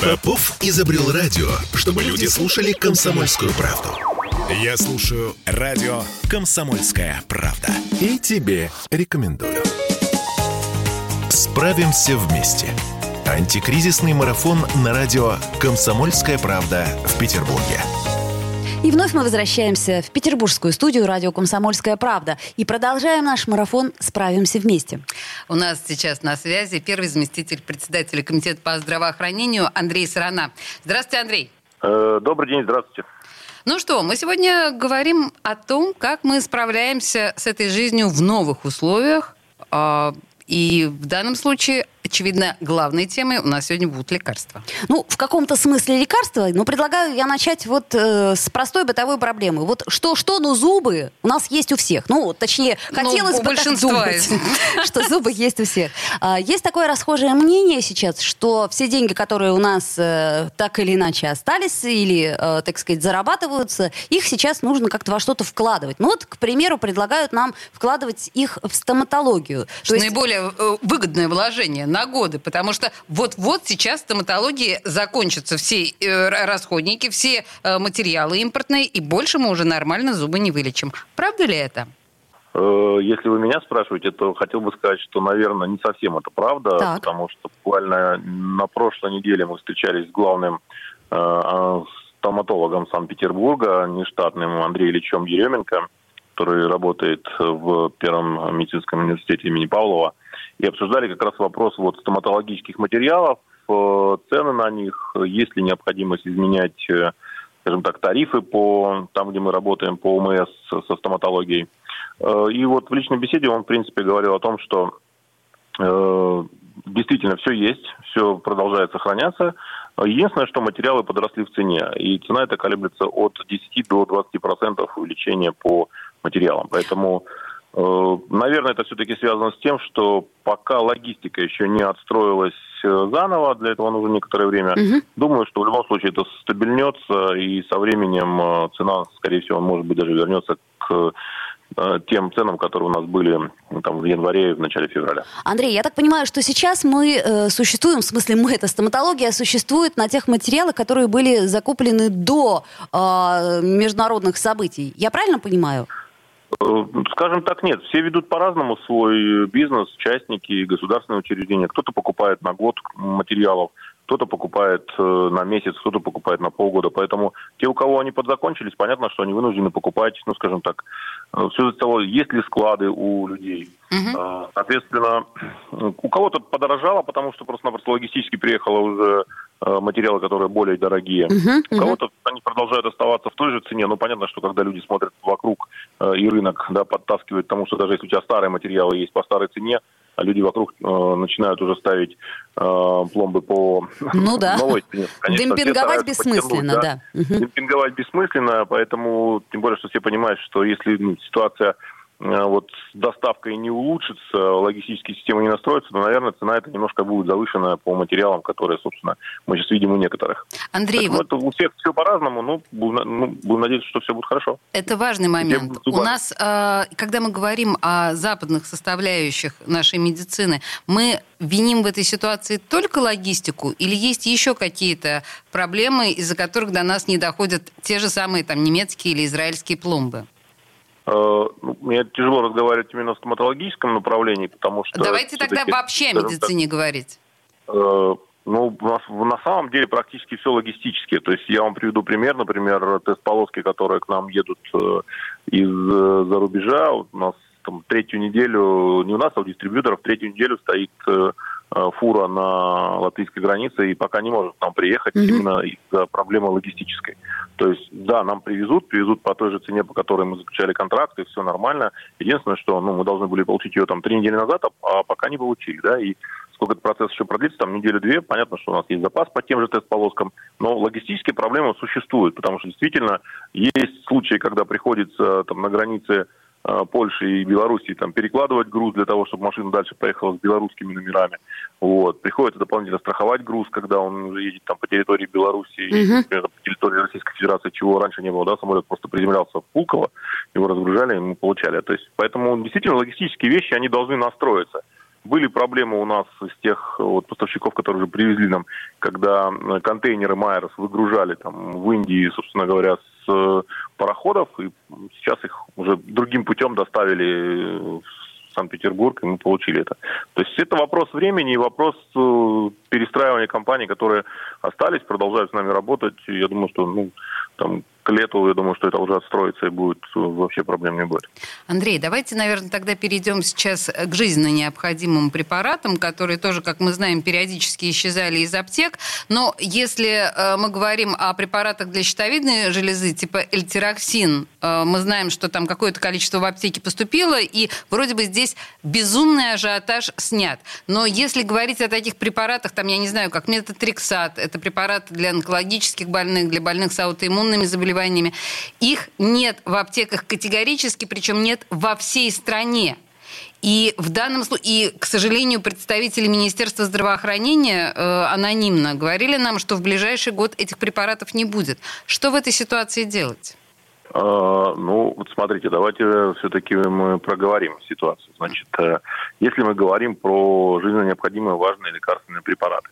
Попов изобрел радио, чтобы люди слушали комсомольскую правду. Я слушаю радио «Комсомольская правда». И тебе рекомендую. Справимся вместе. Антикризисный марафон на радио «Комсомольская правда» в Петербурге. И вновь мы возвращаемся в петербургскую студию радио «Комсомольская правда» и продолжаем наш марафон «Справимся вместе». У нас сейчас на связи первый заместитель председателя Комитета по здравоохранению Андрей Сарана. Здравствуйте, Андрей. Э, добрый день, здравствуйте. Ну что, мы сегодня говорим о том, как мы справляемся с этой жизнью в новых условиях. А, и в данном случае очевидно, главной темой у нас сегодня будут лекарства. Ну, в каком-то смысле лекарства, но предлагаю я начать вот э, с простой бытовой проблемы. Вот что, что, ну, зубы у нас есть у всех. Ну, точнее, ну, хотелось ну, бы так думать, что зубы есть у всех. А, есть такое расхожее мнение сейчас, что все деньги, которые у нас э, так или иначе остались или, э, так сказать, зарабатываются, их сейчас нужно как-то во что-то вкладывать. Ну, вот, к примеру, предлагают нам вкладывать их в стоматологию. Что наиболее э, выгодное вложение на годы, потому что вот-вот сейчас стоматологии закончатся все э, расходники, все э, материалы импортные, и больше мы уже нормально зубы не вылечим. Правда ли это? Э, если вы меня спрашиваете, то хотел бы сказать, что, наверное, не совсем это правда, так. потому что буквально на прошлой неделе мы встречались с главным э, стоматологом Санкт-Петербурга, нештатным Андреем Ильичем Еременко, который работает в Первом медицинском университете имени Павлова и обсуждали как раз вопрос вот стоматологических материалов, э, цены на них, есть ли необходимость изменять, э, скажем так, тарифы по там, где мы работаем по ОМС со стоматологией. Э, и вот в личной беседе он, в принципе, говорил о том, что действительно все есть, все продолжает сохраняться. Единственное, что материалы подросли в цене, и цена эта колеблется от 10 до 20 процентов увеличения по материалам. Поэтому наверное, это все-таки связано с тем, что пока логистика еще не отстроилась э, заново, для этого нужно некоторое время. Угу. Думаю, что в любом случае это стабильнется, и со временем э, цена, скорее всего, может быть, даже вернется к тем ценам, которые у нас были ну, там, в январе и в начале февраля. Андрей, я так понимаю, что сейчас мы э, существуем, в смысле мы, это стоматология, существует на тех материалах, которые были закуплены до э, международных событий. Я правильно понимаю? Э, скажем так, нет. Все ведут по-разному свой бизнес, частники, государственные учреждения. Кто-то покупает на год материалов, кто-то покупает э, на месяц, кто-то покупает на полгода. Поэтому те, у кого они подзакончились, понятно, что они вынуждены покупать, ну, скажем так, э, все из того, есть ли склады у людей. Угу. Соответственно, у кого-то подорожало, потому что просто-напросто логистически приехало уже материалы, которые более дорогие. Uh-huh, У кого-то они продолжают оставаться в той же цене, но понятно, что когда люди смотрят вокруг и рынок да, подтаскивает к тому, что даже если у тебя старые материалы есть по старой цене, а люди вокруг э, начинают уже ставить э, пломбы по ну, да. новой цене. Конечно, Демпинговать бессмысленно, да. да. Демпинговать бессмысленно, поэтому тем более, что все понимают, что если ну, ситуация Э, вот с доставкой не улучшится, логистические системы не настроятся, то, наверное, цена это немножко будет завышенная по материалам, которые, собственно, мы сейчас видим у некоторых. Андрей, вот... это у всех все по-разному, но будем, ну, будем надеяться, что все будет хорошо. Это важный момент. У нас, э, когда мы говорим о западных составляющих нашей медицины, мы виним в этой ситуации только логистику или есть еще какие-то проблемы, из-за которых до нас не доходят те же самые там немецкие или израильские пломбы? Э, ну, мне тяжело разговаривать именно в стоматологическом направлении, потому что... Давайте тогда вообще о медицине так, говорить. Э, ну, у нас на самом деле практически все логистические. То есть я вам приведу пример, например, тест-полоски, которые к нам едут э, из-за рубежа. У нас там третью неделю, не у нас, а у дистрибьюторов, третью неделю стоит Э, фура на латвийской границе и пока не может нам приехать mm-hmm. именно из-за проблемы логистической. То есть, да, нам привезут, привезут по той же цене, по которой мы заключали контракт, и все нормально. Единственное, что ну, мы должны были получить ее там три недели назад, а, а пока не получили, да, и сколько этот процесс еще продлится, там неделю-две, понятно, что у нас есть запас по тем же тест-полоскам, но логистические проблемы существуют, потому что действительно есть случаи, когда приходится там на границе Э, Польши и Белоруссии там перекладывать груз для того, чтобы машина дальше поехала с белорусскими номерами. Вот. Приходится дополнительно страховать груз, когда он едет там по территории Белоруссии, uh-huh. например, по территории Российской Федерации, чего раньше не было, да, самолет просто приземлялся в Пулково, его разгружали, и мы получали. То есть, поэтому действительно логистические вещи, они должны настроиться. Были проблемы у нас из тех вот, поставщиков, которые уже привезли нам, когда контейнеры Майерс выгружали там в Индии, собственно говоря, с пароходов, и сейчас их уже другим путем доставили в Санкт-Петербург, и мы получили это. То есть это вопрос времени и вопрос э, перестраивания компаний, которые остались, продолжают с нами работать. Я думаю, что ну, там лету, я думаю, что это уже отстроится и будет вообще проблем не будет. Андрей, давайте, наверное, тогда перейдем сейчас к жизненно необходимым препаратам, которые тоже, как мы знаем, периодически исчезали из аптек. Но если э, мы говорим о препаратах для щитовидной железы, типа эльтироксин, э, мы знаем, что там какое-то количество в аптеке поступило, и вроде бы здесь безумный ажиотаж снят. Но если говорить о таких препаратах, там, я не знаю, как метатрексат, это препарат для онкологических больных, для больных с аутоиммунными заболеваниями, заболеваниями. Их нет в аптеках категорически, причем нет во всей стране. И в данном случае, и, к сожалению, представители Министерства здравоохранения э, анонимно говорили нам, что в ближайший год этих препаратов не будет. Что в этой ситуации делать? А, ну, вот смотрите, давайте все-таки мы проговорим ситуацию. Значит, э, если мы говорим про жизненно необходимые важные лекарственные препараты,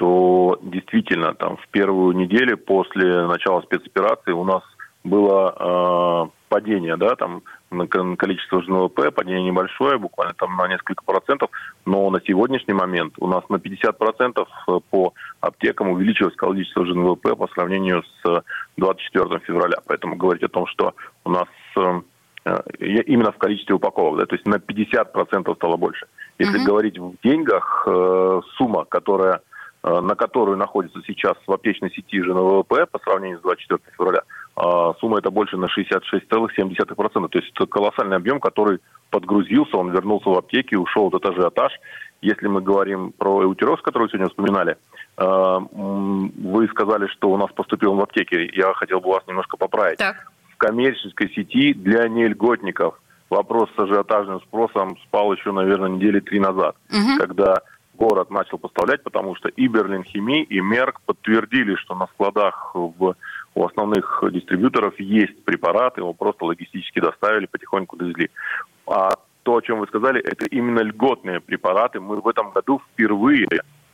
то действительно там в первую неделю после начала спецоперации у нас было э, падение, да, там на количество ЖНВП, падение небольшое, буквально там на несколько процентов, но на сегодняшний момент у нас на 50 процентов по аптекам увеличилось количество ЖНВП по сравнению с 24 февраля. Поэтому говорить о том, что у нас э, именно в количестве упаковок, да, то есть на 50 процентов стало больше. Если mm-hmm. говорить в деньгах, э, сумма, которая Э, на которую находится сейчас в аптечной сети же на ВВП по сравнению с 24 февраля, а сумма это больше на 66,7%. То есть это колоссальный объем, который подгрузился, он вернулся в аптеки, ушел этот ажиотаж. Если мы говорим про эутероз, который сегодня вспоминали, э, вы сказали, что у нас поступил в аптеке. Я хотел бы вас немножко поправить. Так. В коммерческой сети для нельготников вопрос с ажиотажным спросом спал еще, наверное, недели три назад, угу. когда город начал поставлять, потому что и Берлин Хими, и Мерк подтвердили, что на складах в, у основных дистрибьюторов есть препараты, его просто логистически доставили, потихоньку довезли. А то, о чем вы сказали, это именно льготные препараты. Мы в этом году впервые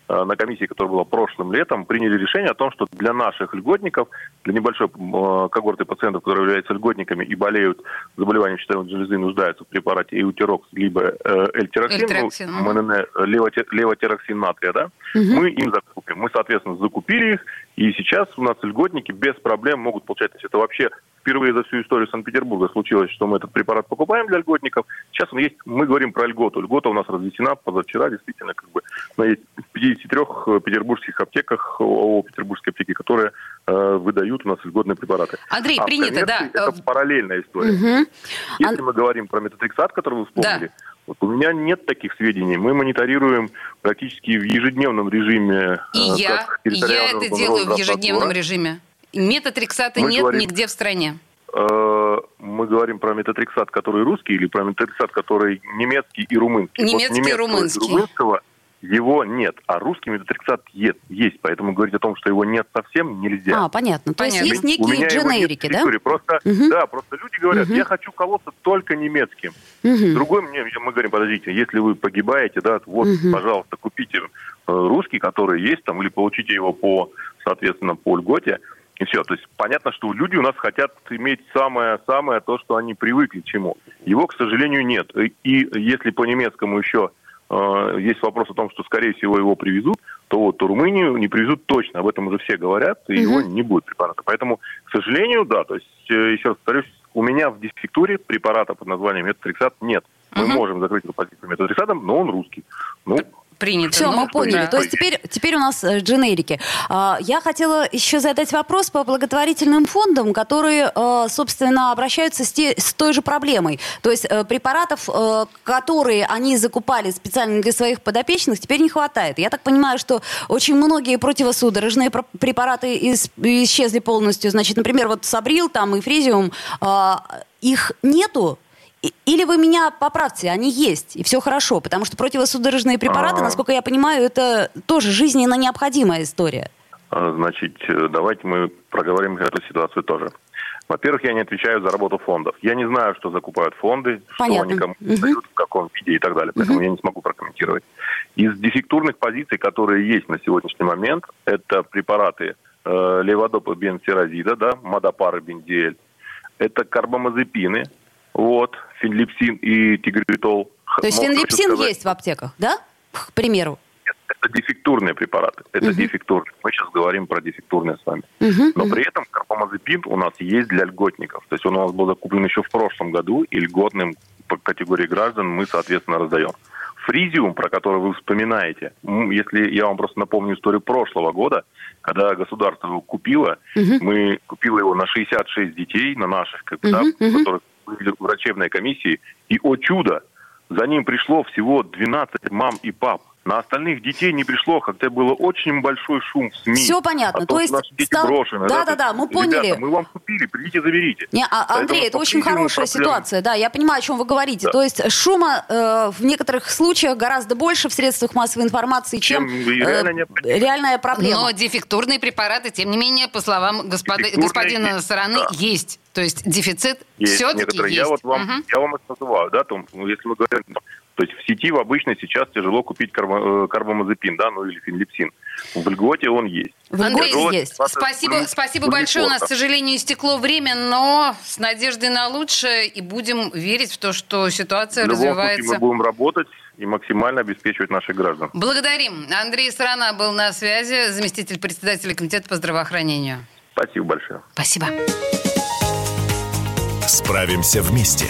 на комиссии, которая была прошлым летом, приняли решение о том, что для наших льготников, для небольшой э, когорты пациентов, которые являются льготниками и болеют заболеванием щитовидной железы, нуждаются в препарате эутирокс, либо э, эльтироксин, ну, МНН, левотироксин натрия, да, угу. мы им закупим. Мы, соответственно, закупили их, и сейчас у нас льготники без проблем могут получать. То есть это вообще впервые за всю историю Санкт-Петербурга случилось, что мы этот препарат покупаем для льготников. Сейчас он есть, мы говорим про льготу. Льгота у нас развесена позавчера, действительно, как бы, она есть в 53 э, петербургских аптеках, ООО «Петербургские аптеки», которые э, выдают у нас льготные препараты. Андрей, а принято, да. Это параллельная история. Угу. Если Ан... мы говорим про метатрексат, который вы вспомнили, да. Вот у меня нет таких сведений. Мы мониторируем практически в ежедневном режиме. И э, я, и я это делаю в ежедневном режиме. Метатрексата мы нет говорим, нигде в стране. Э, мы говорим про метатрексат, который русский, или про метатрексат, который немецкий и румынский. Немецкий вот и румынский. румынского его нет, а русский метатрексат есть, поэтому говорить о том, что его нет совсем нельзя. А, понятно. То понятно. есть есть некие дженерики, да? Просто, угу. Да, просто люди говорят, угу. я хочу колоться только немецким. Угу. Другой мне, мы говорим, подождите, если вы погибаете, да, вот, угу. пожалуйста, купите э, русский, который есть там, или получите его по, соответственно, по льготе. И все. То есть понятно, что люди у нас хотят иметь самое-самое то, что они привыкли к чему. Его, к сожалению, нет. И если по немецкому еще э, есть вопрос о том, что, скорее всего, его привезут, то вот Румынию не привезут точно. Об этом уже все говорят, и угу. его не будет препарата. Поэтому, к сожалению, да. То есть, э, еще раз повторюсь, у меня в дефектуре препарата под названием метатрексат нет. Мы угу. можем закрыть его позицию метатрексатом, но он русский. Ну, принято. Все, ну, мы поняли. Да. То есть теперь, теперь у нас э, дженерики. А, я хотела еще задать вопрос по благотворительным фондам, которые, э, собственно, обращаются с, те, с той же проблемой. То есть э, препаратов, которые они закупали специально для своих подопечных, теперь не хватает. Я так понимаю, что очень многие противосудорожные препараты исчезли полностью. Значит, например, вот Сабрил там и Фризиум, их нету, или вы меня поправьте, они есть, и все хорошо, потому что противосудорожные препараты, а... насколько я понимаю, это тоже жизненно необходимая история. А, значит, э, давайте мы проговорим эту ситуацию тоже. Во-первых, я не отвечаю за работу фондов. Я не знаю, что закупают фонды, Понятно. что они кому угу. дают, в каком виде и так далее. Поэтому угу. я не смогу прокомментировать. Из дефектурных позиций, которые есть на сегодняшний момент, это препараты э, леводопа бензиразида, да, мадопары бензиэль. Это карбамазепины, вот, фенлипсин и тигритол. То есть фенлипсин есть в аптеках, да? К примеру это дефектурные препараты. Это угу. дефектурные. Мы сейчас говорим про дефектурные с вами. Угу, Но угу. при этом карпомазепин у нас есть для льготников. То есть он у нас был закуплен еще в прошлом году, и льготным по категории граждан мы, соответственно, раздаем. Фризиум, про который вы вспоминаете, если я вам просто напомню историю прошлого года, когда государство его купило, угу. мы купили его на 66 детей, на наших, как бы, угу, да, угу. в врачебной комиссии, и, о чудо, за ним пришло всего 12 мам и пап. На остальных детей не пришло, хотя было очень большой шум в СМИ. Все понятно. А то, то есть наши дети стал... брошены. Да, да, да, мы поняли. Ребята, мы вам купили, придите, заберите. Не, а, Андрей, это очень хорошая проблем. ситуация. Да, я понимаю, о чем вы говорите. Да. То есть шума э, в некоторых случаях гораздо больше в средствах массовой информации, чем, чем э, реальная проблема. Но дефектурные препараты, тем не менее, по словам господа, господина стороны, да. есть. То есть дефицит все-таки есть. Я, вот вам, угу. я вам это называю, да, том, ну, если мы говорим то есть в сети в обычной сейчас тяжело купить карбо, э, карбамазепин, да, ну или фенлипсин. В льготе он есть. В Андрей, есть. Спасибо, спасибо большое. У нас, к сожалению, истекло время, но с надеждой на лучшее и будем верить в то, что ситуация в развивается. Случае мы будем работать и максимально обеспечивать наших граждан. Благодарим. Андрей Страна был на связи, заместитель председателя комитета по здравоохранению. Спасибо большое. Спасибо. Справимся вместе.